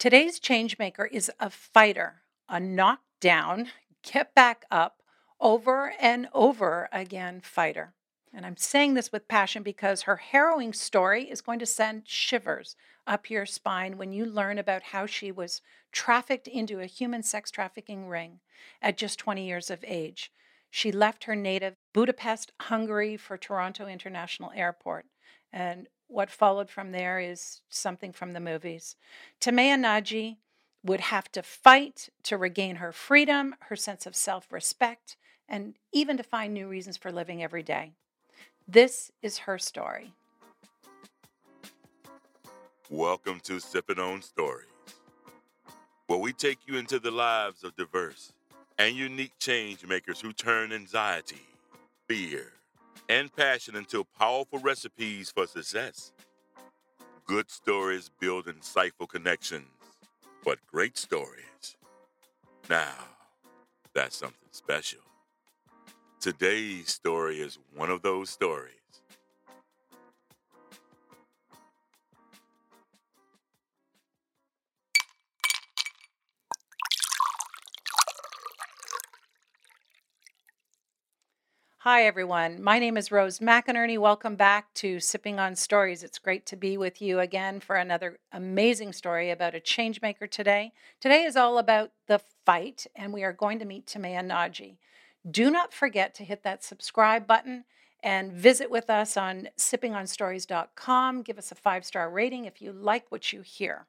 Today's changemaker is a fighter, a knockdown, get back up, over and over again fighter. And I'm saying this with passion because her harrowing story is going to send shivers up your spine when you learn about how she was trafficked into a human sex trafficking ring at just 20 years of age. She left her native Budapest, Hungary for Toronto International Airport. And what followed from there is something from the movies. Timea Nagy would have to fight to regain her freedom, her sense of self respect, and even to find new reasons for living every day. This is her story. Welcome to Sipping On Stories, where we take you into the lives of diverse and unique change makers who turn anxiety, fear, and passion into powerful recipes for success. Good stories build insightful connections, but great stories. Now, that's something special. Today's story is one of those stories. Hi, everyone. My name is Rose McInerney. Welcome back to Sipping on Stories. It's great to be with you again for another amazing story about a changemaker today. Today is all about the fight, and we are going to meet Timea Nagy. Do not forget to hit that subscribe button and visit with us on sippingonstories.com. Give us a five star rating if you like what you hear.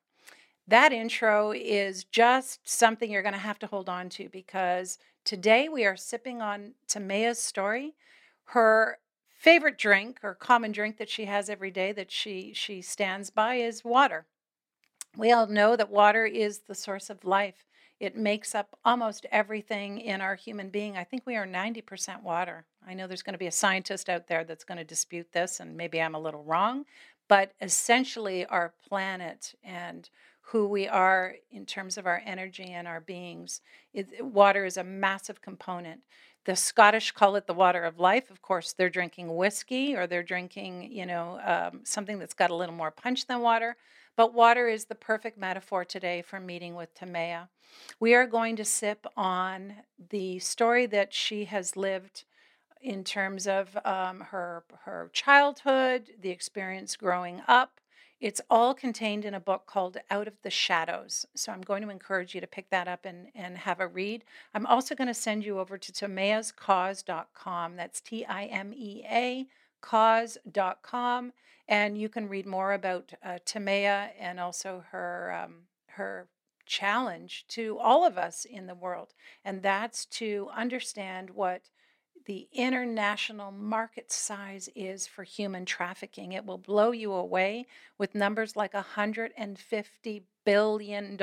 That intro is just something you're going to have to hold on to because Today we are sipping on Timea's story. Her favorite drink or common drink that she has every day that she she stands by is water. We all know that water is the source of life. It makes up almost everything in our human being. I think we are 90% water. I know there's going to be a scientist out there that's going to dispute this, and maybe I'm a little wrong, but essentially, our planet and who we are in terms of our energy and our beings. It, water is a massive component. The Scottish call it the water of life. Of course, they're drinking whiskey or they're drinking, you know, um, something that's got a little more punch than water. But water is the perfect metaphor today for meeting with Timea. We are going to sip on the story that she has lived in terms of um, her her childhood, the experience growing up, it's all contained in a book called Out of the Shadows. So I'm going to encourage you to pick that up and, and have a read. I'm also going to send you over to timeascause.com. That's T I M E A cause.com. And you can read more about uh, Timea and also her, um, her challenge to all of us in the world. And that's to understand what the international market size is for human trafficking. It will blow you away with numbers like $150 billion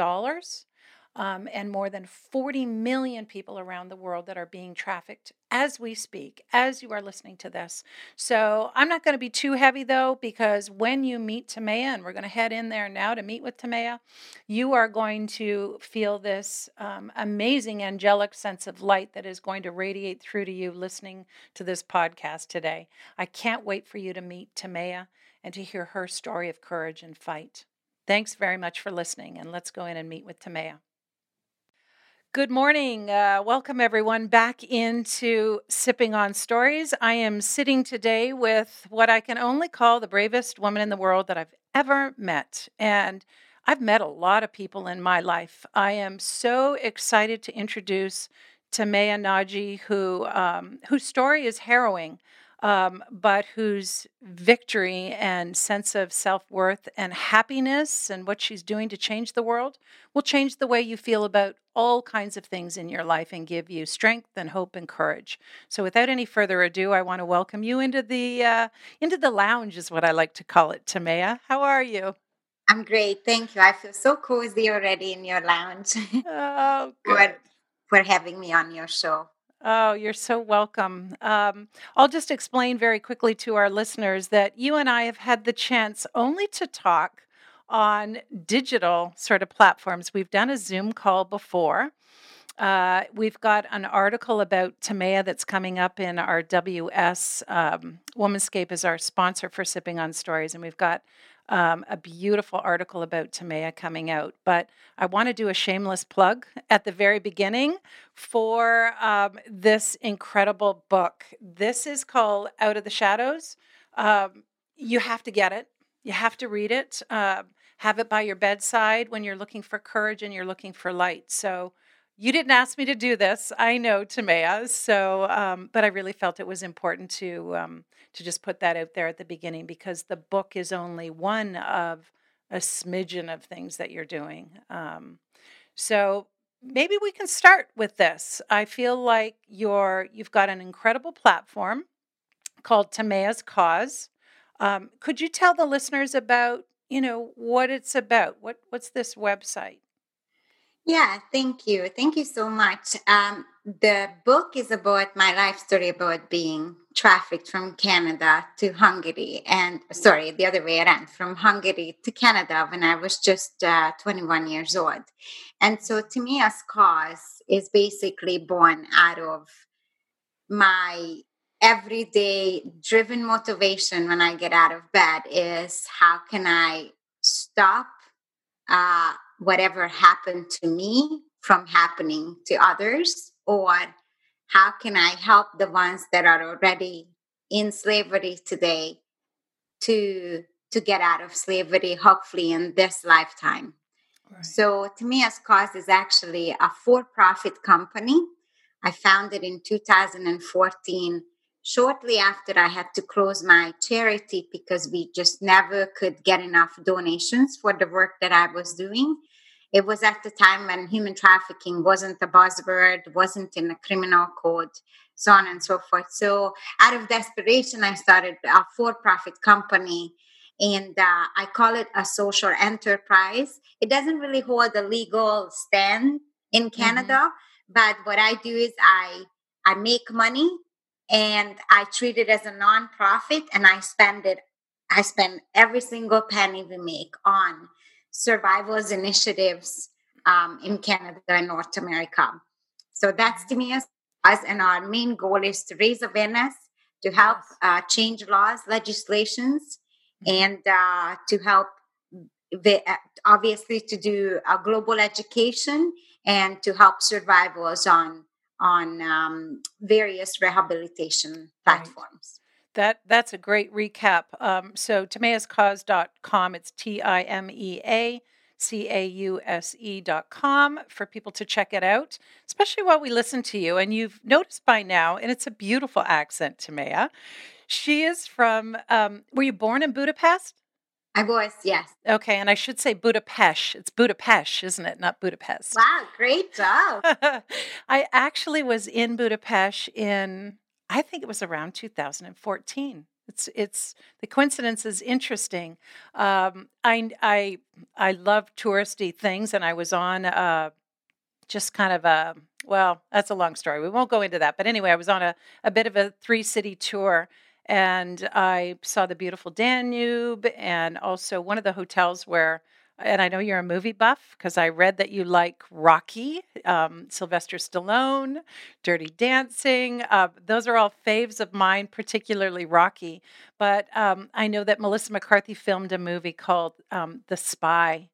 um, and more than 40 million people around the world that are being trafficked as we speak, as you are listening to this. So I'm not going to be too heavy though, because when you meet Timea, and we're going to head in there now to meet with Timea, you are going to feel this um, amazing angelic sense of light that is going to radiate through to you listening to this podcast today. I can't wait for you to meet Timea and to hear her story of courage and fight. Thanks very much for listening, and let's go in and meet with Timea. Good morning. Uh, welcome, everyone, back into Sipping on Stories. I am sitting today with what I can only call the bravest woman in the world that I've ever met. And I've met a lot of people in my life. I am so excited to introduce Timea Nagy, who, um, whose story is harrowing um, but whose victory and sense of self worth and happiness and what she's doing to change the world will change the way you feel about all kinds of things in your life and give you strength and hope and courage. So, without any further ado, I want to welcome you into the uh, into the lounge, is what I like to call it. Timea, how are you? I'm great, thank you. I feel so cozy already in your lounge. Oh, good. for, for having me on your show. Oh, you're so welcome. Um, I'll just explain very quickly to our listeners that you and I have had the chance only to talk on digital sort of platforms. We've done a Zoom call before. Uh, we've got an article about Timea that's coming up in our WS. Um, Womanscape is our sponsor for Sipping on Stories, and we've got um, a beautiful article about Timea coming out. But I want to do a shameless plug at the very beginning for um, this incredible book. This is called Out of the Shadows. Um, you have to get it, you have to read it, uh, have it by your bedside when you're looking for courage and you're looking for light. So, you didn't ask me to do this. I know, Timea. So, um, but I really felt it was important to um, to just put that out there at the beginning because the book is only one of a smidgen of things that you're doing. Um, so maybe we can start with this. I feel like you're you've got an incredible platform called Timea's Cause. Um, could you tell the listeners about you know what it's about? What what's this website? Yeah, thank you. Thank you so much. Um, the book is about my life story about being trafficked from Canada to Hungary, and sorry, the other way around from Hungary to Canada when I was just uh, 21 years old. And so, Timea's cause is basically born out of my everyday driven motivation when I get out of bed is how can I stop uh, whatever happened to me from happening to others? Or how can i help the ones that are already in slavery today to to get out of slavery hopefully in this lifetime? Right. so Timea's cause is actually a for-profit company. I founded in 2014 shortly after I had to close my charity because we just never could get enough donations for the work that I was doing. It was at the time when human trafficking wasn't a buzzword, wasn't in the criminal code, so on and so forth. So, out of desperation, I started a for profit company and uh, I call it a social enterprise. It doesn't really hold a legal stand in mm-hmm. Canada, mm-hmm. but what I do is I I make money and I treat it as a nonprofit and I spend it I spend every single penny we make on survivors initiatives um, in Canada and North America. So that's to me as, as and our main goal is to raise awareness, to help uh, change laws, legislations, mm-hmm. and uh, to help the, uh, obviously to do a global education and to help survivors on on um, various rehabilitation platforms. That that's a great recap. Um, so timeascause.com, it's T I M E A C A U S E dot com for people to check it out, especially while we listen to you. And you've noticed by now, and it's a beautiful accent, Timea. She is from, um, were you born in Budapest? I was, yes. Okay, and I should say Budapest. It's Budapest, isn't it? Not Budapest. Wow, great job. I actually was in Budapest in I think it was around 2014. It's it's the coincidence is interesting. Um, I I I love touristy things, and I was on uh, just kind of a well, that's a long story. We won't go into that, but anyway, I was on a a bit of a three city tour, and I saw the beautiful Danube, and also one of the hotels where and I know you're a movie buff because I read that you like Rocky, um, Sylvester Stallone, Dirty Dancing. Uh, those are all faves of mine, particularly Rocky. But um, I know that Melissa McCarthy filmed a movie called um, The Spy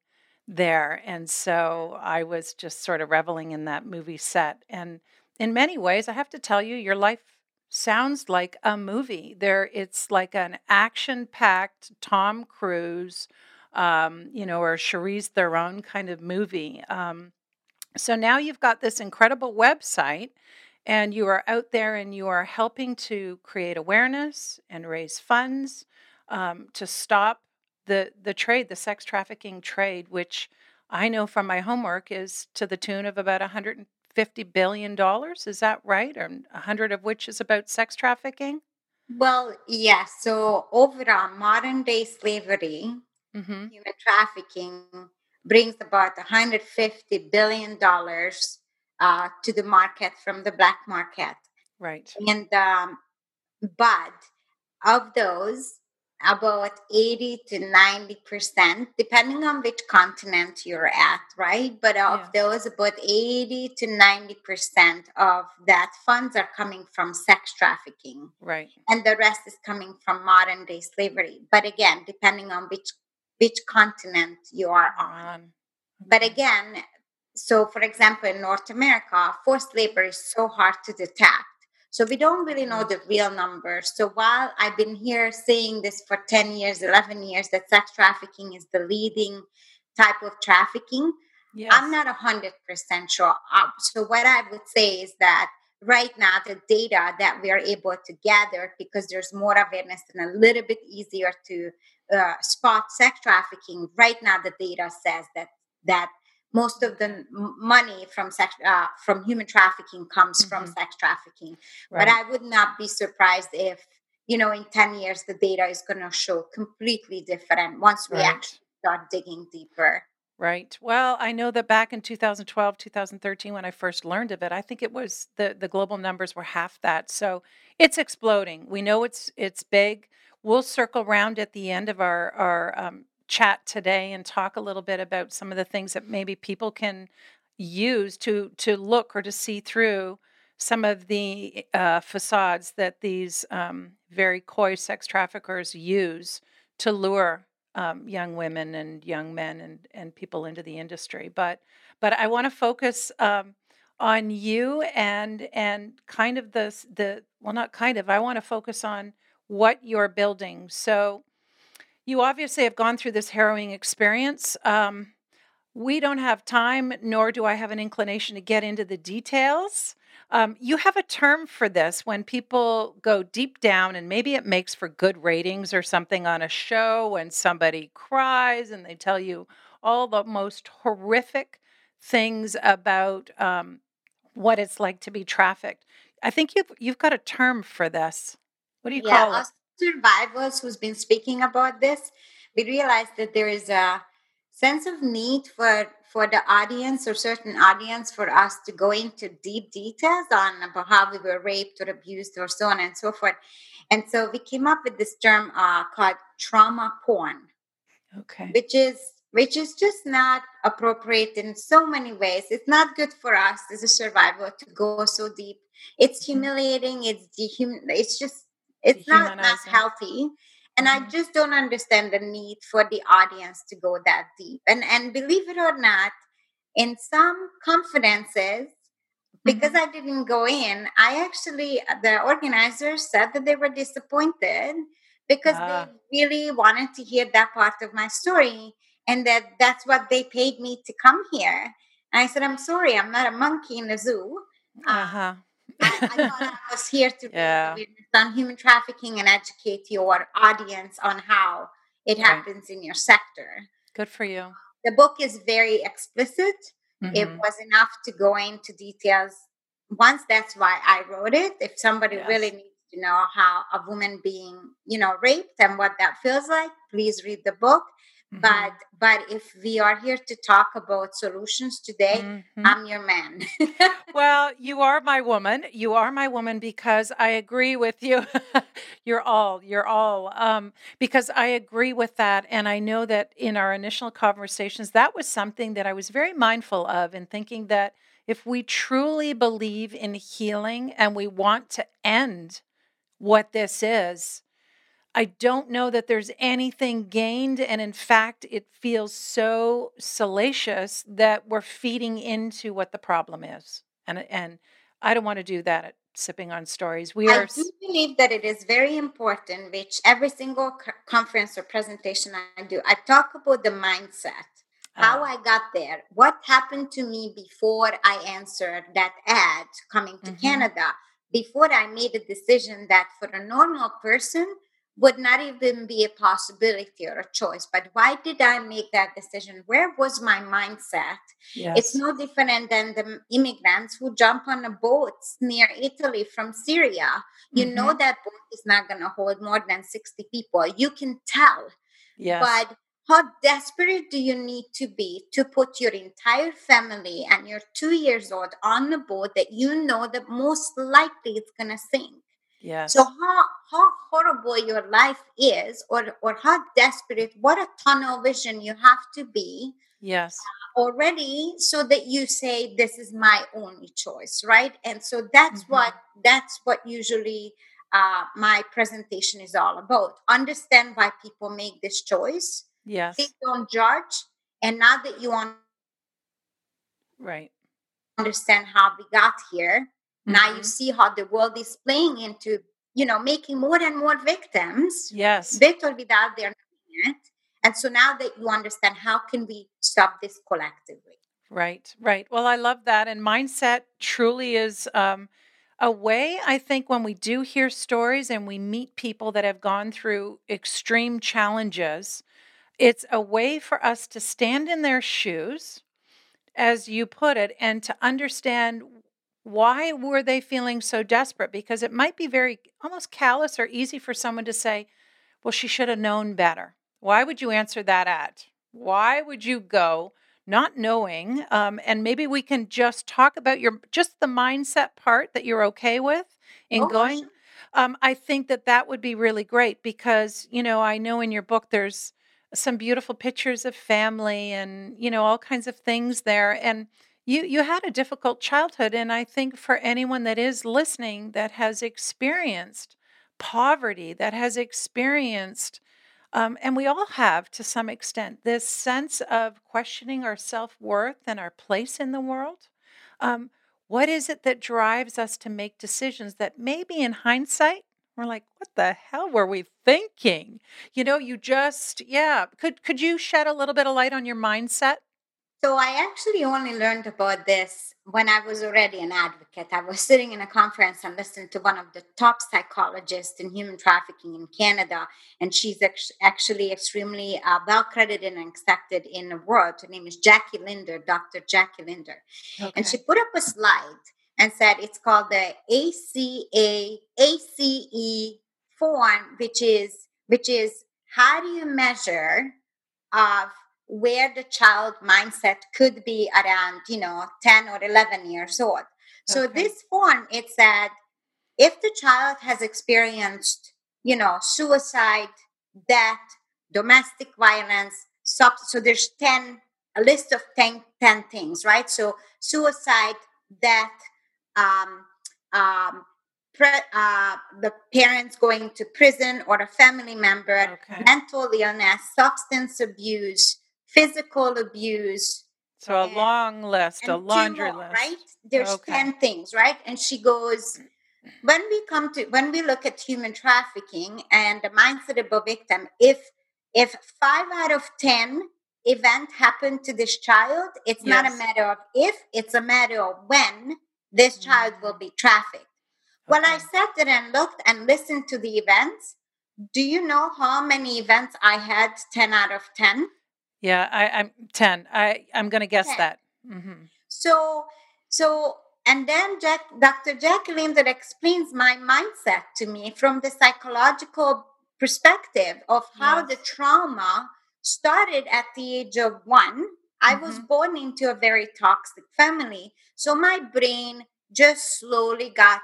there. And so I was just sort of reveling in that movie set. And in many ways, I have to tell you, your life sounds like a movie. There, it's like an action packed Tom Cruise um, you know, or Charlize Theron kind of movie. Um, so now you've got this incredible website and you are out there and you are helping to create awareness and raise funds um, to stop the the trade, the sex trafficking trade, which I know from my homework is to the tune of about 150 billion dollars. Is that right? Or 100 of which is about sex trafficking? Well, yes. So overall, modern day slavery mm-hmm. human trafficking brings about 150 billion dollars uh, to the market from the black market. Right. And um, but of those, about 80 to 90 percent, depending on which continent you're at, right? But of yeah. those, about 80 to 90 percent of that funds are coming from sex trafficking. Right. And the rest is coming from modern day slavery. But again, depending on which which continent you are on. But again, so for example, in North America, forced labor is so hard to detect. So we don't really know the real numbers. So while I've been here saying this for 10 years, 11 years, that sex trafficking is the leading type of trafficking, yes. I'm not 100% sure. So what I would say is that right now the data that we are able to gather because there's more awareness and a little bit easier to uh, spot sex trafficking right now the data says that that most of the money from sex uh, from human trafficking comes mm-hmm. from sex trafficking right. but i would not be surprised if you know in 10 years the data is going to show completely different once we right. actually start digging deeper Right. Well, I know that back in 2012, 2013, when I first learned of it, I think it was the the global numbers were half that. So it's exploding. We know it's it's big. We'll circle around at the end of our our um, chat today and talk a little bit about some of the things that maybe people can use to to look or to see through some of the uh, facades that these um, very coy sex traffickers use to lure um, young women and young men and, and people into the industry. But but I want to focus um, on you and and kind of the the well not kind of I want to focus on what you're building. So you obviously have gone through this harrowing experience. Um, we don't have time, nor do I have an inclination to get into the details. Um, you have a term for this when people go deep down, and maybe it makes for good ratings or something on a show when somebody cries and they tell you all the most horrific things about um, what it's like to be trafficked. I think you've you've got a term for this. What do you yeah, call it? Survivors who's been speaking about this, we realized that there is a sense of need for for the audience or certain audience for us to go into deep details on about how we were raped or abused or so on and so forth. And so we came up with this term uh, called trauma porn. Okay. Which is which is just not appropriate in so many ways. It's not good for us as a survivor to go so deep. It's mm-hmm. humiliating. It's dehum- It's just it's not not healthy and i mm-hmm. just don't understand the need for the audience to go that deep and and believe it or not in some confidences because mm-hmm. i didn't go in i actually the organizers said that they were disappointed because they ah. really wanted to hear that part of my story and that that's what they paid me to come here and i said i'm sorry i'm not a monkey in the zoo uh-huh. I, I thought I was here to yeah. on human trafficking and educate your audience on how it happens in your sector. Good for you. The book is very explicit. Mm-hmm. It was enough to go into details. Once that's why I wrote it. If somebody yes. really needs to know how a woman being, you know, raped and what that feels like, please read the book. Mm-hmm. But but if we are here to talk about solutions today, mm-hmm. I'm your man. well, you are my woman. You are my woman because I agree with you. you're all. You're all. Um, because I agree with that, and I know that in our initial conversations, that was something that I was very mindful of, in thinking that if we truly believe in healing and we want to end what this is I don't know that there's anything gained. And in fact, it feels so salacious that we're feeding into what the problem is. And, and I don't want to do that at Sipping on Stories. We are. I do believe that it is very important, which every single conference or presentation I do, I talk about the mindset, how uh, I got there, what happened to me before I answered that ad coming to mm-hmm. Canada, before I made a decision that for a normal person, would not even be a possibility or a choice. But why did I make that decision? Where was my mindset? Yes. It's no different than the immigrants who jump on a boat near Italy from Syria. You mm-hmm. know that boat is not going to hold more than 60 people. You can tell. Yes. But how desperate do you need to be to put your entire family and your two years old on a boat that you know that most likely it's going to sink? Yes. So how how horrible your life is, or or how desperate, what a tunnel vision you have to be. Yes. Uh, already, so that you say this is my only choice, right? And so that's mm-hmm. what that's what usually uh, my presentation is all about. Understand why people make this choice. Yes. Please don't judge. And now that you want Right. understand how we got here, now you Mhm. see how the world is playing into, you know, making more and more victims Yes. with or without their knowing it. And so now that you understand, how can we stop this collectively? Right, right. Well, I love that. And mindset truly is um, a way, I think, when we do hear stories and we meet people that have gone through extreme challenges, it's a way for us to stand in their shoes, as you put it, and to understand why were they feeling so desperate? Because it might be very almost callous or easy for someone to say well she should have known better. Why would you answer that at? Why would you go not knowing um, and maybe we can just talk about your just the mindset part that you're okay with in Oh, going sure. um, i think that that would be really great because you know i know in your book there's some beautiful pictures of family and you know all kinds of things there and you you had a difficult childhood and I think for anyone that is listening that has experienced poverty, that has experienced um, and we all have to some extent this sense of questioning our self-worth and our place in the world. Um, what is it that drives us to make decisions that maybe in hindsight we're like, what the hell were we thinking? You know, you just yeah. Could could you shed a little bit of light on your mindset? So I actually only learned about this when I was already an advocate. I was sitting in a conference and listened to one of the top psychologists in human trafficking in Canada, and she's act- actually extremely uh, well credited and accepted in the world. Her name is Jackie Linder, Dr. Jackie Linder, and she put up a slide and said it's called the ACA ACE form, which is which is how do you measure of where the child mindset could be around you know 10 or 11 years old so Okay. this form it said if the child has experienced you know suicide death domestic violence sub- so there's 10 a list of 10, 10 things right so suicide death um, um, pre- uh, the parents going to prison or a family member Okay. mental illness, substance abuse, physical abuse, So a and long list, a laundry more, list. right? There's Okay. 10 things, right? And she goes, when we come to when we look at human trafficking and the mindset of a victim, if if five out of ten event happened to this child, it's not a matter of if, it's a matter of when this child will Mm. be trafficked. Well, I sat there and looked and listened to the events. Do you know how many events I had 10 out of 10? Yeah, I, I'm 10. I, I'm going to guess 10. that. hmm So, so, and then Jack, Dr. Jacqueline that explains my mindset to me from the psychological perspective of how the trauma started at the age of one. I was hmm born into a very toxic family. So my brain just slowly got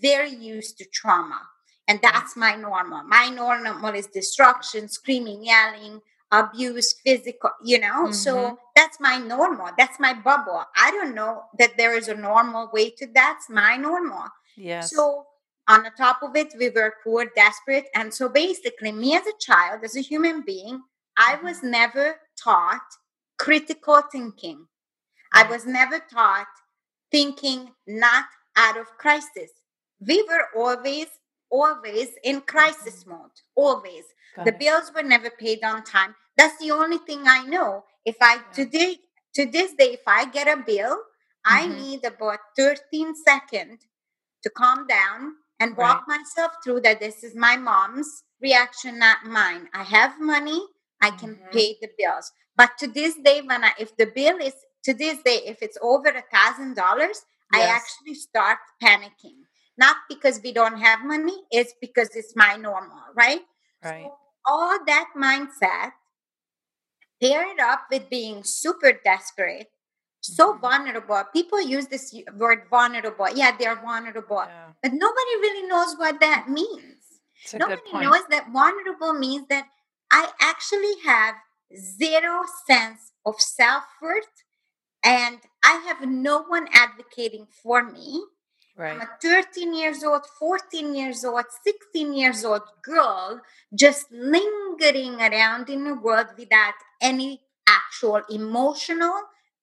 very used to trauma. And that's my normal. My normal is destruction, screaming, yelling, abuse, physical, you know? hmm So that's my normal. That's my bubble. I don't know that there is a normal way to that's my normal. Yes. So on the top of it, we were poor, desperate. And so basically, me as a child, as a human being, I hmm was never taught critical thinking. I was never taught thinking not out of crisis. We were always, always in crisis hmm mode, always. Got The it. bills were never paid on time. That's the only thing I know. If I today, to this day, if I get a bill, I hmm need about 13 seconds to calm down and Right. walk myself through that this is my mom's reaction, not mine. I have money, I can hmm pay the bills. But to this day, when I if the bill is to this day, if it's over a thousand dollars, I actually start panicking. Not because we don't have money, it's because it's my normal, right? Right. So all that mindset paired up with being super desperate, so hmm vulnerable. People use this word vulnerable. Yeah, they're vulnerable, Yeah. but nobody really knows what that means. It's a good Nobody knows that vulnerable means that I actually have zero sense of self worth and I have no one advocating for me. Right. I'm a 13 years old, 14 years old, 16 years old girl just lingering around in the world without any actual emotional,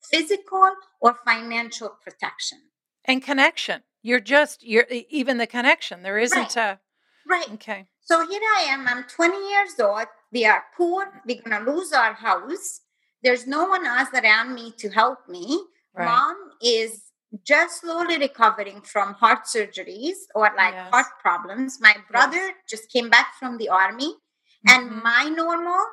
physical, or financial protection. And connection. You're just you're even the connection. There isn't Right. a Right. okay. So here I am. I'm 20 years old. We are poor. We're going to lose our house. There's no one else around me to help me. Right. Mom is just slowly recovering from heart surgeries or like Yes. heart problems. My brother just came back from the army, and Mhm. my normal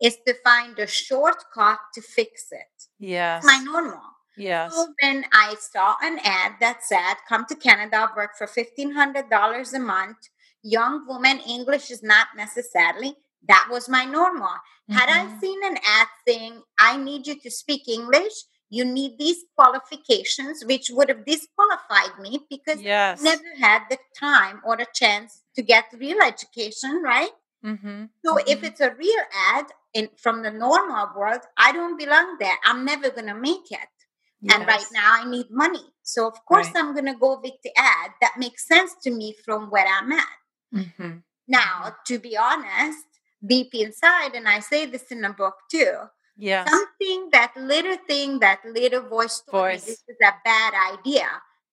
is to find a shortcut to fix it. Yes. My normal. Yes. So then I saw an ad that said, "Come to Canada, work for fifteen hundred dollars a month. Young woman, English is not necessarily." That was my normal. Had I Mhm. seen an ad saying, "I need you to speak English," you need these qualifications, which would have disqualified me because Yes. I never had the time or a chance to get real education, right? Mm-hmm. So if it's a real ad in from the normal world, I don't belong there. I'm never gonna make it and right now I need money. So of course Right. I'm gonna go with the ad that makes sense to me from where I'm at. Mm-hmm. Now, to be honest, deep inside, and I say this in a book too, Yes. something that little thing, that little voice told Voice. me this is a bad idea.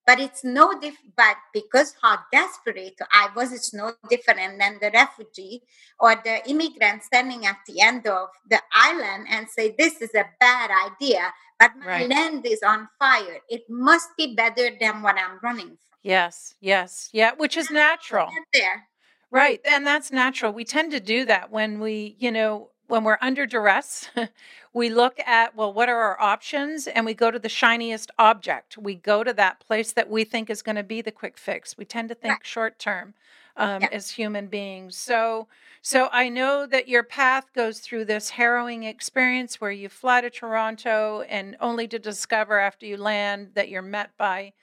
But it's no diff but because how desperate I was, it's no different than the refugee or the immigrant standing at the end of the island and say, This is a bad idea, but my Right. land is on fire. It must be better than what I'm running from. Yes. Yes. Yeah. Which is natural. Right. And that's natural. We tend to do that when we, you know, when we're under duress, we look at, well, what are our options? And we go to the shiniest object. We go to that place that we think is going to be the quick fix. We tend to think short term um, Yeah. as human beings. So, so I know that your path goes through this harrowing experience where you fly to Toronto and only to discover after you land that you're met by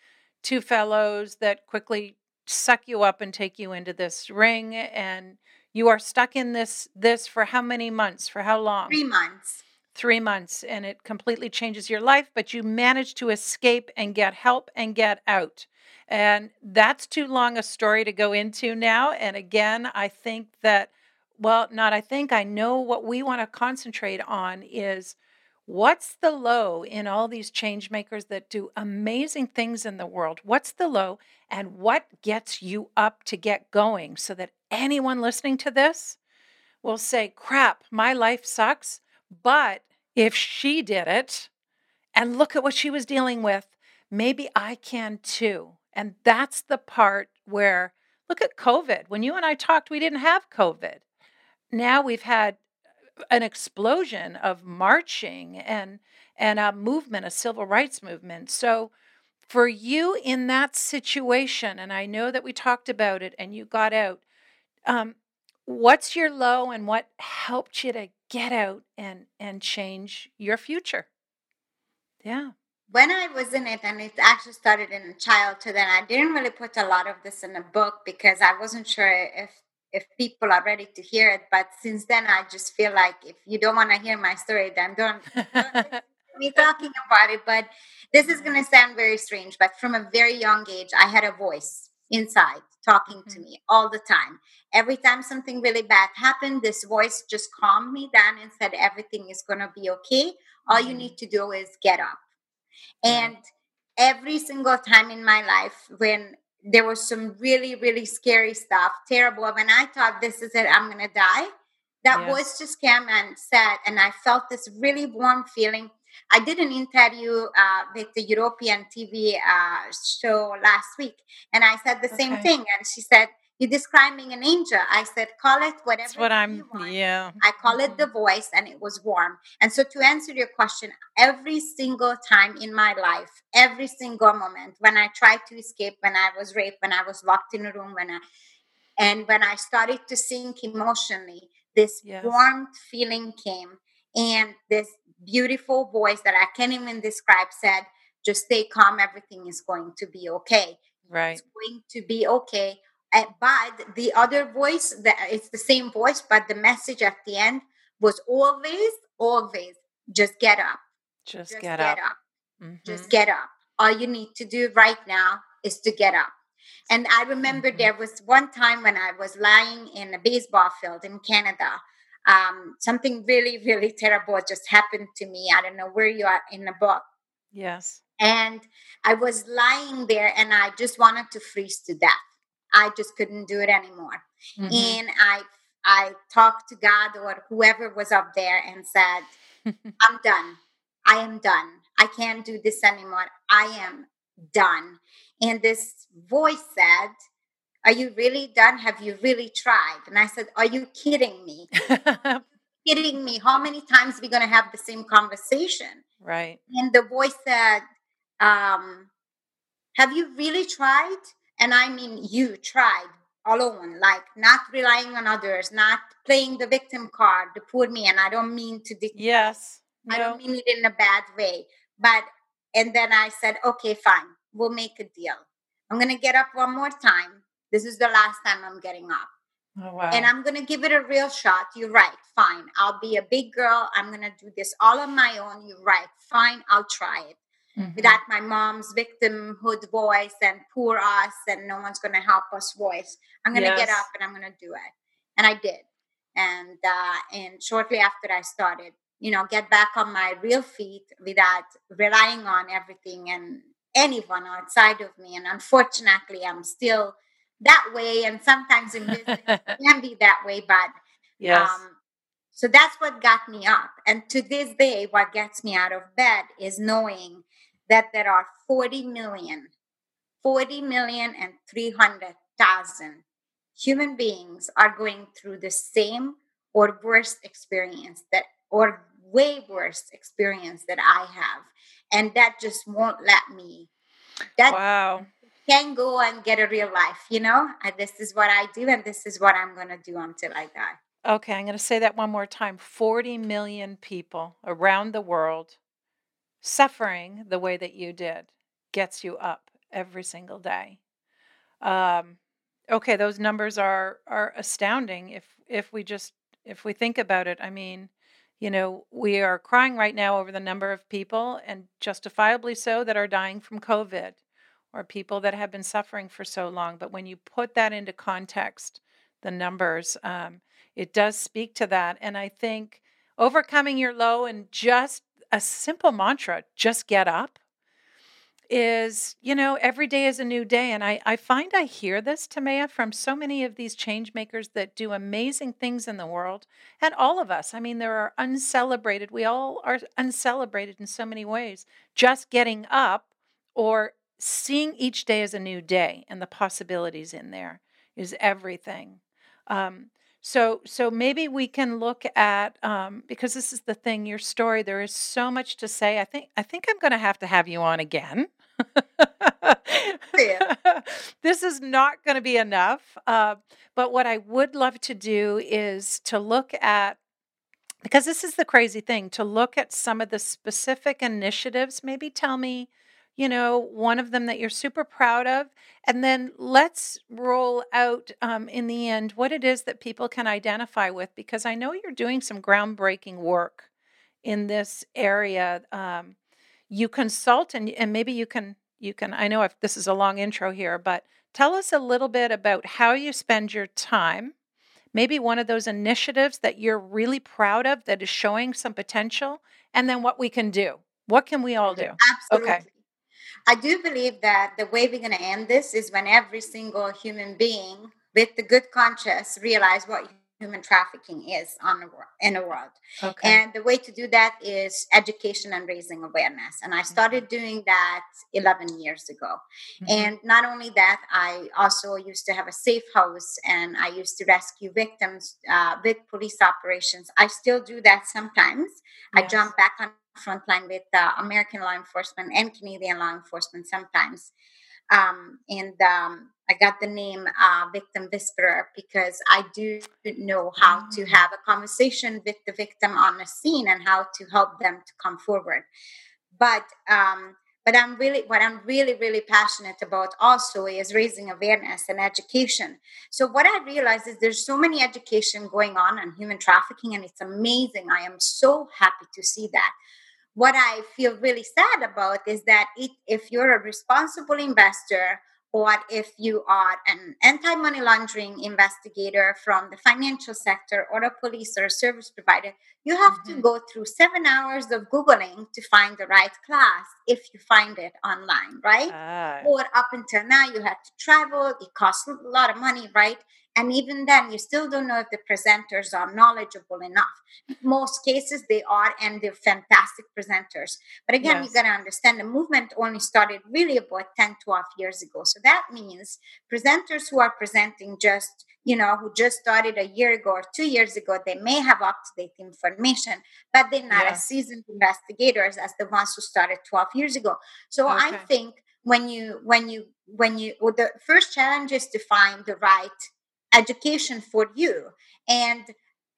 two fellows that quickly suck you up and take you into this ring and you are stuck in this this for how many months? For how long? Three months. three months and it completely changes your life but you manage to escape and get help and get out. And that's too long a story to go into now and again i think that well not i think i know what we want to concentrate on is what's the low in all these change makers that do amazing things in the world what's the low and what gets you up to get going so that anyone listening to this will say crap my life sucks but if she did it and look at what she was dealing with, maybe I can too. And that's the part where, look at COVID. When you and I talked, we didn't have COVID. Now we've had an explosion of marching and and a movement, a civil rights movement. So for you in that situation, and I know that we talked about it and you got out, um, what's your low and what helped you to get out and and change your future? Yeah. when I was in it, and it actually started in childhood, and I didn't really put a lot of this in the book because I wasn't sure if if people are ready to hear it. But since then, I just feel like if you don't want to hear my story, then don't me talking about it. But this is going to sound very strange. But from a very young age, I had a voice inside talking to Mhm. me all the time. Every time something really bad happened, this voice just calmed me down and said, Everything is going to be okay. All you Mhm. need to do is get up. And every single time in my life when there was some really, really scary stuff, terrible, when I thought this is it, I'm gonna die, that Yes. voice just came and said, and I felt this really warm feeling. I did an interview uh, with the European TV uh, show last week, and I said the same thing. And she said, You're describing an angel. I said, Call it whatever That's what you I'm want. yeah. I call it the mm-hmm. voice, and it was warm. And so, to answer your question, every single time in my life, every single moment, when I tried to escape, when I was raped, when I was locked in a room, when I and when I started to sink emotionally, this Yes. warmth feeling came, and this beautiful voice that I can't even describe said, "Just stay calm. Everything is going to be okay." Right. it's going to be okay. Uh, but the other voice, that it's the same voice, but the message at the end was always, always, just get up, Just, just get, get up. up, Mhm. just get up. All you need to do right now is to get up. And I remember Mhm. there was one time when I was lying in a baseball field in Canada. Um, something really, really terrible just happened to me. I don't know where you are in the book. Yes. And I was lying there and I just wanted to freeze to death. I just couldn't do it anymore. Mhm. And I I talked to God or whoever was up there and said, I'm done. I am done. I can't do this anymore. I am done. And this voice said, Are you really done? Have you really tried? And I said, Are you kidding me? Kidding me? How many times are we going to have the same conversation? right. And the voice said, um, Have you really tried? And I mean, you tried alone, like not relying on others, not playing the victim card, the poor me. And I don't mean to de- Yes. I don't mean it in a bad way. But, and then I said, okay, fine, we'll make a deal. I'm going to get up one more time. This is the last time I'm getting up. Oh wow. And I'm going to give it a real shot. You're right. Fine. I'll be a big girl. I'm going to do this all on my own. You're right. Fine. I'll try it Mhm. without my mom's victimhood voice and poor us and no one's going to help us voice. I'm going to get up and I'm going to do it. And I did. And uh, and shortly after I started, you know, get back on my real feet without relying on everything and anyone outside of me. And unfortunately, I'm still that way. And sometimes in business, it can be that way. But yes. um, so that's what got me up. And to this day, what gets me out of bed is knowing that there are 40 million, 40 million and 300,000 human beings are going through the same or worse experience that, or way worse experience that I have. And that just won't let me. That wow. can go and get a real life, you know? And this is what I do, and this is what I'm going to do until I die. Okay, I'm going to say that one more time. 40 million people around the world suffering the way that you did gets you up every single day. Um, okay, those numbers are are astounding if if we just if we think about it. I mean, you know, we are crying right now over the number of people and justifiably so that are dying from COVID or people that have been suffering for so long, but when you put that into context, the numbers um, it does speak to that. And I think overcoming your low and just a simple mantra, just get up, is, you know, every day is a new day. And I, I find I hear this, Tamaya, from so many of these change makers that do amazing things in the world. And all of us, I mean, there are uncelebrated, we all are uncelebrated in so many ways. Just getting up or seeing each day as a new day and the possibilities in there is everything. Um, so, so maybe we can look at um, because this is the thing. Your story, there is so much to say. I think, I think I'm going to have to have you on again. this is not going to be enough. Uh, but what I would love to do is to look at because this is the crazy thing to look at some of the specific initiatives. Maybe tell me you know, one of them that you're super proud of. And then let's roll out um, in the end what it is that people can identify with, because I know you're doing some groundbreaking work in this area. Um, you consult, and, and maybe you can you can. I know if this is a long intro here, but tell us a little bit about how you spend your time. Maybe one of those initiatives that you're really proud of that is showing some potential, and then what we can do. What can we all do? Absolutely. Okay. I do believe that the way we're going to end this is when every single human being with the good conscience realize what human trafficking is on the, in the world. Okay. And the way to do that is education and raising awareness. And I started doing that 11 years ago. Mhm. And not only that, I also used to have a safe house and I used to rescue victims uh, with police operations. I still do that sometimes. I jump back on frontline with uh, American law enforcement and Canadian law enforcement sometimes. Um, and um, I got the name uh, Victim Whisperer because I do know how to Mm. have a conversation with the victim on the scene and how to help them to come forward. But um, but I'm really what I'm really really passionate about also is raising awareness and education. So what I realized is there's so many education going on on human trafficking, and it's amazing. I am so happy to see that what I feel really sad about is that it, if you're a responsible investor or if you are an anti money laundering investigator from the financial sector or a police or a service provider, you have mm-hmm. to go through seven hours of Googling to find the right class if you find it online, right? Uh. Or up until now, you have to travel, it costs a lot of money, right? And even then, you still don't know if the presenters are knowledgeable enough. Most cases, they are, and they're fantastic presenters. But again, yes. you got to understand the movement only started really about 10, 12 years ago. So that means presenters who are presenting just you know, who just started a year ago or two years ago, they may have up to date information, but they're not yeah. as seasoned investigators as the ones who started 12 years ago. So okay. I think when you, when you, when you, well, the first challenge is to find the right education for you. And,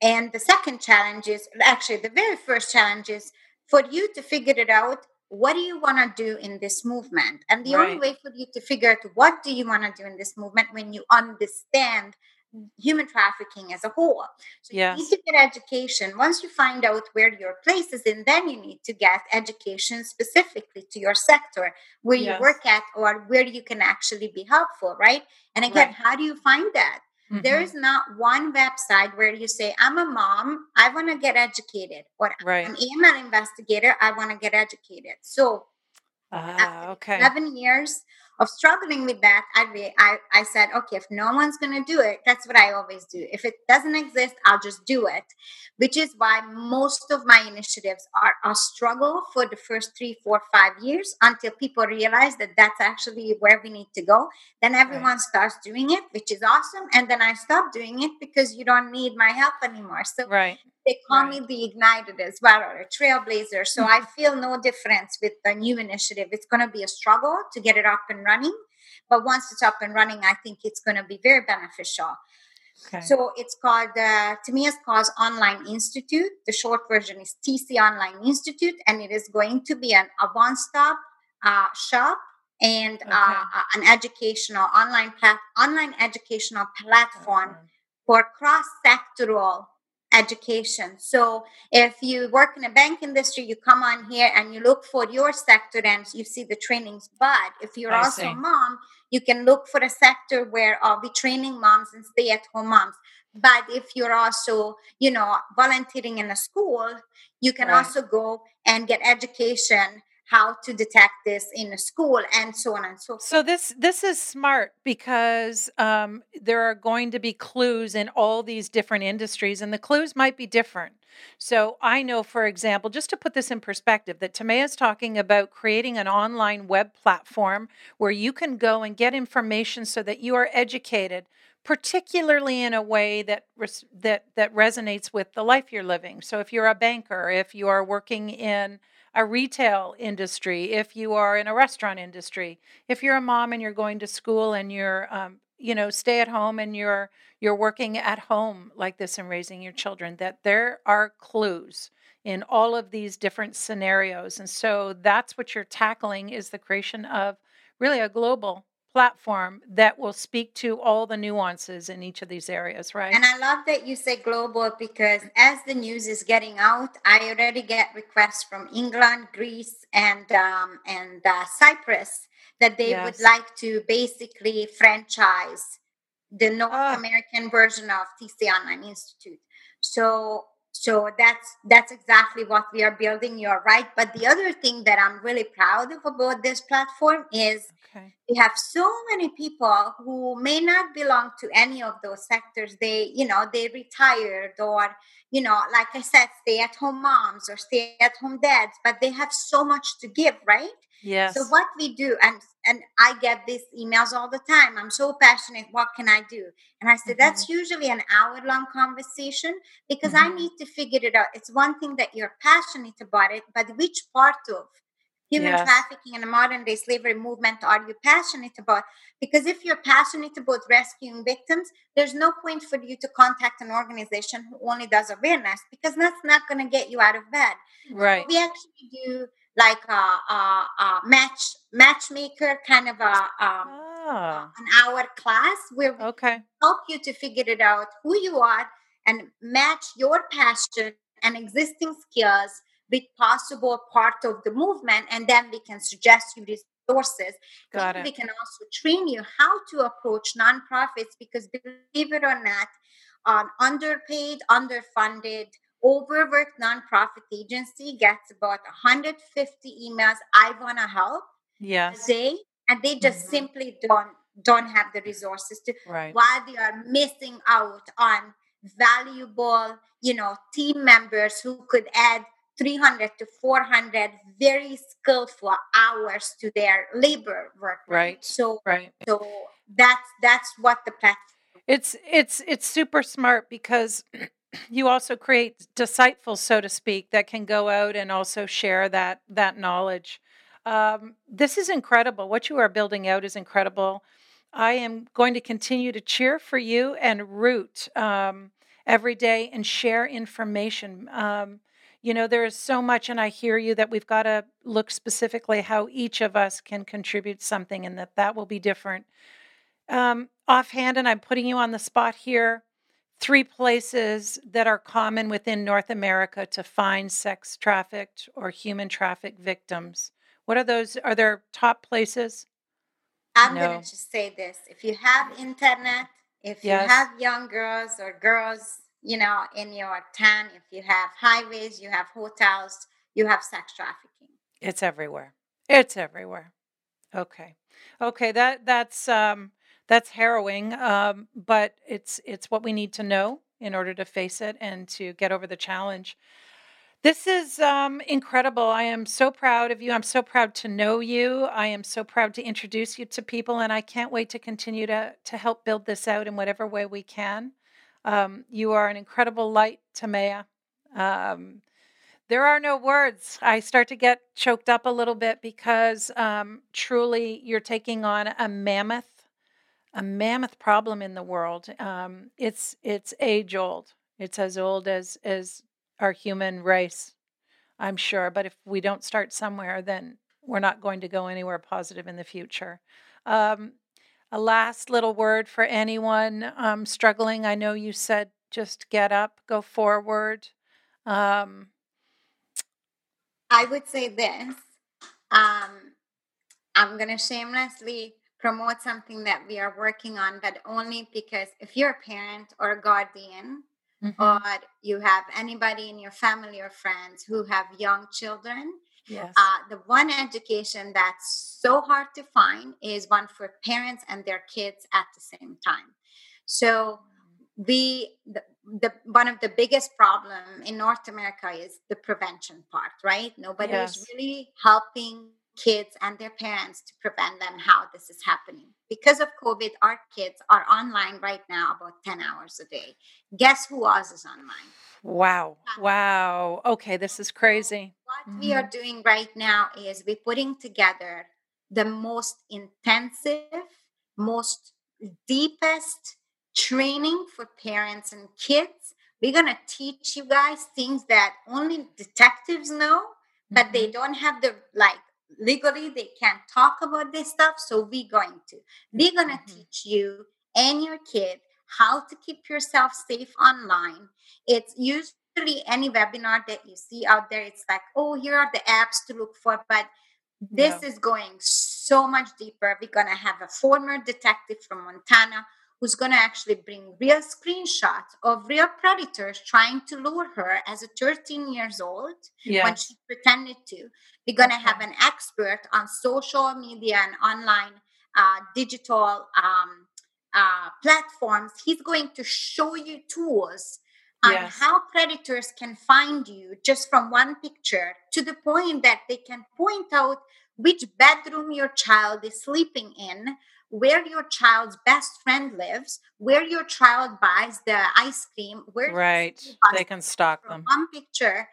and the second challenge is actually the very first challenge is for you to figure it out what do you want to do in this movement and the right. only way for you to figure out what do you want to do in this movement when you understand human trafficking as a whole. So yes. you need to get education. Once you find out where your place is in, then you need to get education specifically to your sector, where yes. you work at or where you can actually be helpful, right? And again, right. how do you find that? Mm-hmm. There is not one website where you say, I'm a mom, I want to get educated, or right. I'm an investigator, I want to get educated. So, uh, okay. 11 years of struggling with that, I, I, I said, okay, if no one's going to do it, that's what I always do. If it doesn't exist, I'll just do it, which is why most of my initiatives are a struggle for the first three, four, five years until people realize that that's actually where we need to go. Then everyone right. starts doing it, which is awesome. And then I stop doing it because you don't need my help anymore. So right they call right. me the ignited as well or a trailblazer so i feel no difference with the new initiative it's going to be a struggle to get it up and running but once it's up and running i think it's going to be very beneficial okay. so it's called uh, Timea's Cause Online Institute. The short version is TC Online Institute, and it is going to be an, a one-stop uh, shop and okay. uh, an educational online plat- online educational platform okay. for cross-sectoral education. So if you work in a bank industry, you come on here and you look for your sector and you see the trainings. But if you're I also see. a mom, you can look for a sector where I'll be training moms and stay at home moms. But if you're also, you know, volunteering in a school, you can right. also go and get education how to detect this in a school and so on and so forth. So this this is smart because um, there are going to be clues in all these different industries, and the clues might be different. So I know, for example, just to put this in perspective, that Timea is talking about creating an online web platform where you can go and get information so that you are educated particularly in a way that that that resonates with the life you're living. So if you're a banker, if you are working in a retail industry, if you are in a restaurant industry, if you're a mom and you're going to school and you're, um, you know, stay at home and you're you're working at home like this and raising your children, that there are clues in all of these different scenarios, and so that's what you're tackling is the creation of really a global platform that will speak to all the nuances in each of these areas, right? And I love that you say global because as the news is getting out, I already get requests from England, Greece, and um, and uh, Cyprus that they yes. would like to basically franchise the North oh. American version of TC Online Institute. So so that's that's exactly what we are building you're right. But the other thing that i'm really proud of about this platform is okay. we have so many people who may not belong to any of those sectors. They you know they retired or you know like i said stay at home moms or stay at home dads but they have so much to give right Yes. So what we do, and and I get these emails all the time. I'm so passionate. What can I do? And I said mm-hmm. that's usually an hour long conversation because mm-hmm. I need to figure it out. It's one thing that you're passionate about it, but which part of human yes. trafficking and the modern day slavery movement are you passionate about? Because if you're passionate about rescuing victims, there's no point for you to contact an organization who only does awareness because that's not going to get you out of bed. Right. So we actually do like a, a, a match matchmaker kind of a um, ah. an hour class where we okay. help you to figure it out who you are and match your passion and existing skills with possible part of the movement and then we can suggest you resources Got it. we can also train you how to approach nonprofits because believe it or not an underpaid underfunded overworked nonprofit agency gets about 150 emails i want to help a Yes. day and they just Mhm. simply don't don't have the resources to Right. while they are missing out on valuable you know team members who could add 300 to 400 very skillful hours to their labor work Right. so Right. so that's that's what the platform It's it's it's super smart because you also create disciples, so to speak, that can go out and also share that that knowledge. Um, this is incredible. What you are building out is incredible. I am going to continue to cheer for you and root um, every day and share information. Um, you know, there is so much, and I hear you that we've got to look specifically how each of us can contribute something, and that that will be different. Um, offhand, and I'm putting you on the spot here, three places that are common within North America to find sex trafficked or human trafficked victims. What are those? Are there top places? i'm No. going to just say this if you have internet if you have young girls or girls you know in your town if you have highways you have hotels you have sex trafficking It's everywhere. It's everywhere. Okay. Okay, that that's um that's harrowing, um, but it's it's what we need to know in order to face it and to get over the challenge. This is um, incredible. I am so proud of you. I'm so proud to know you. I am so proud to introduce you to people, and I can't wait to continue to to help build this out in whatever way we can. Um, you are an incredible light, Timea. Um, there are no words. I start to get choked up a little bit because um, truly you're taking on a mammoth, a mammoth problem in the world. Um, it's it's age old. It's as old as as our human race, I'm sure. But if we don't start somewhere, then we're not going to go anywhere positive in the future. Um, a last little word for anyone um, struggling. I know you said just get up, go forward. Um, I would say this. Um, I'm going to shamelessly promote something that we are working on, but only because if you're a parent or a guardian, mhm. or you have anybody in your family or friends who have young children, Yes. uh, the one education that's so hard to find is one for parents and their kids at the same time. So we the, the one of the biggest problem in north america is the prevention part right nobody Yes. is really helping kids and their parents to prevent them how this is happening. Because of covid our kids are online right now about 10 hours a day. Guess who else is online? Wow. Wow. Okay, this is crazy. what we mm-hmm. are doing right now is we're putting together the most intensive most deepest training for parents and kids. We're going to teach you guys things that only detectives know but they mm-hmm. don't have the like legally they can't talk about this stuff so we're going to we're going to Mhm. teach you and your kid how to keep yourself safe online it's usually any webinar that you see out there it's like oh here are the apps to look for but this Yeah. is going so much deeper we're going to have a former detective from montana who's going to actually bring real screenshots of real predators trying to lure her as a 13 years old when she pretended to. We're going to have an expert on social media and online uh, digital um, uh, platforms. He's going to show you tools on Yes. how predators can find you just from one picture to the point that they can point out which bedroom your child is sleeping in where your child's best friend lives where your child buys the ice cream where Right. They can stock them. one picture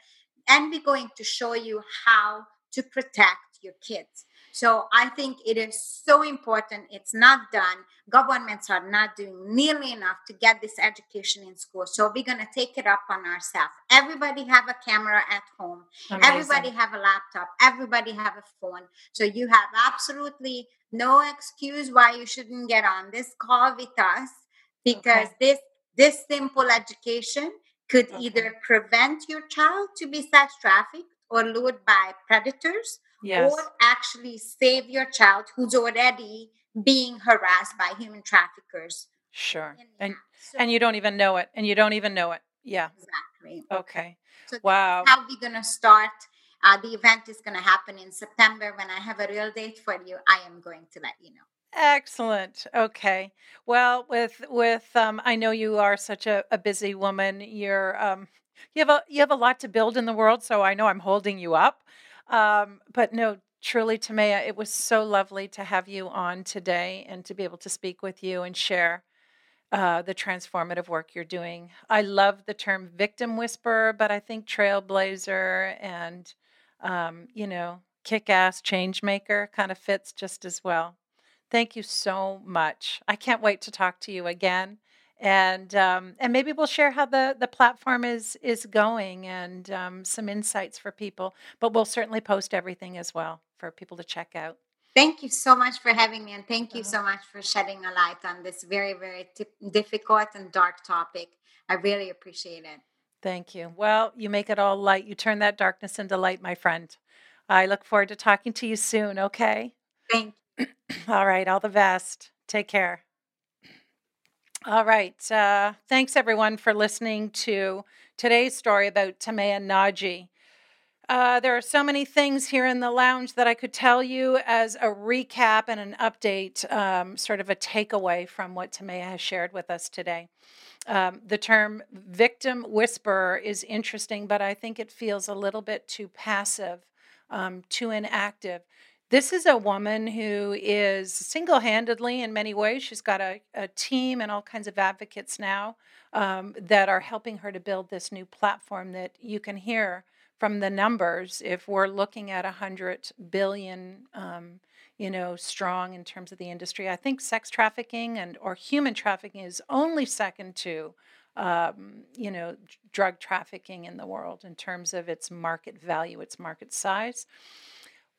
and we're going to show you how to protect your kids. So i think it is so important it's not done. Governments are not doing nearly enough to get this education in school so we're going to take it up on ourselves. Everybody have a camera at home. Everybody have a laptop. Everybody have a phone. So you have absolutely no excuse why you shouldn't get on this call with us because Okay. this this simple education could Okay. either prevent your child to be sex trafficked or lured by predators Yes. or actually save your child who's already being harassed by human traffickers. Sure. And. So- and you don't even know it. And you don't even know it. Yeah. exactly. Okay. So Wow. how we're gonna start. Uh, the event is gonna happen in September. When I have a real date for you, I am going to let you know. Excellent. Okay. Well, with with um, I know you are such a, a busy woman. You're um, you have a you have a lot to build in the world, so I know I'm holding you up. Um, but no, truly, Timea, it was so lovely to have you on today and to be able to speak with you and share uh, the transformative work you're doing. I love the term victim whisperer, but I think trailblazer and um, you know kick-ass change maker kind of fits just as well. Thank you so much. I can't wait to talk to you again, and um, and maybe we'll share how the the platform is is going and um, some insights for people. But we'll certainly post everything as well for people to check out. Thank you so much for having me, and thank you Uh-huh. so much for shedding a light on this very, very tip difficult and dark topic. I really appreciate it. Thank you. Well, you make it all light. You turn that darkness into light, my friend. I look forward to talking to you soon. Okay. Thank you. All right. All the best. Take care. All right. Uh, thanks, everyone, for listening to today's story about Timea Nagy. Uh, there are so many things here in the lounge that I could tell you as a recap and an update, um, sort of a takeaway from what Timea has shared with us today. Um, the term victim whisperer is interesting, but I think it feels a little bit too passive, um, too inactive. This is a woman who is single handedly, in many ways, she's got a, a team and all kinds of advocates now um, that are helping her to build this new platform that you can hear from the numbers. If we're looking at 100 billion, um, you know, strong in terms of the industry, I think sex trafficking and or human trafficking is only second to um, you know, drug trafficking in the world in terms of its market value, its market size.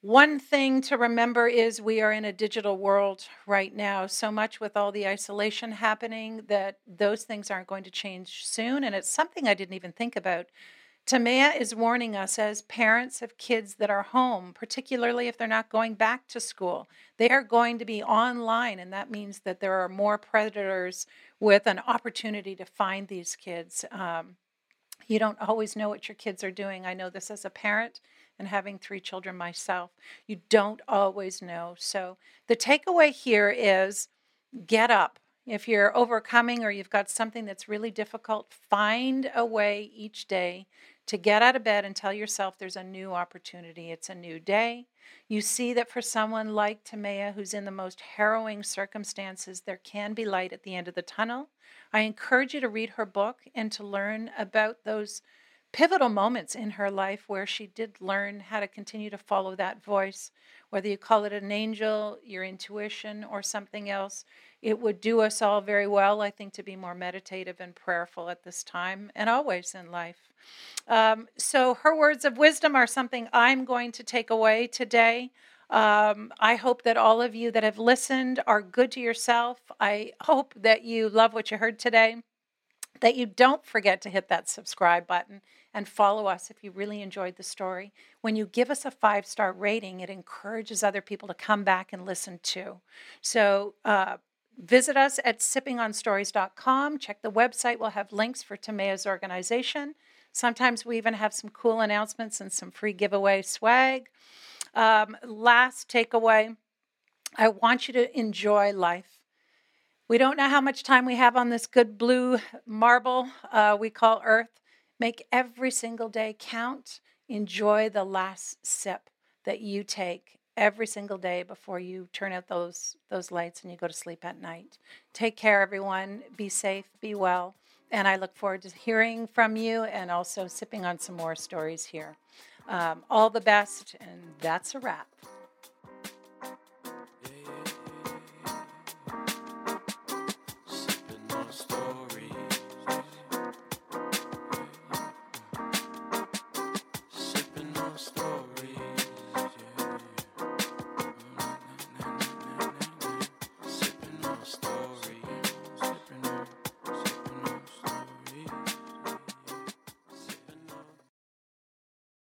One thing to remember is we are in a digital world right now, so much with all the isolation happening that those things aren't going to change soon. And it's something I didn't even think about. Timea is warning us as parents of kids that are home, particularly if they're not going back to school. They are going to be online, and that means that there are more predators with an opportunity to find these kids. Um, you don't always know what your kids are doing. I know this as a parent and having three children myself. You don't always know. So the takeaway here is get up. If you're overcoming or you've got something that's really difficult, find a way each day to get out of bed and tell yourself there's a new opportunity. It's a new day. You see that for someone like Timea, who's in the most harrowing circumstances, there can be light at the end of the tunnel. I encourage you to read her book and to learn about those pivotal moments in her life where she did learn how to continue to follow that voice, whether you call it an angel, your intuition, or something else. It would do us all very well, I think, to be more meditative and prayerful at this time and always in life. Um, so, her words of wisdom are something I'm going to take away today. Um, I hope that all of you that have listened are good to yourself. I hope that you love what you heard today, that you don't forget to hit that subscribe button and follow us if you really enjoyed the story. When you give us a five star rating, it encourages other people to come back and listen too. So, uh, visit us at sippingonstories.com. Check the website, we'll have links for Timea's organization. Sometimes we even have some cool announcements and some free giveaway swag. Um, last takeaway I want you to enjoy life. We don't know how much time we have on this good blue marble uh, we call Earth. Make every single day count. Enjoy the last sip that you take every single day before you turn out those those lights and you go to sleep at night. Take care, everyone. Be safe. Be well. And I look forward to hearing from you and also sipping on some more stories here. Um, all the best, and that's a wrap.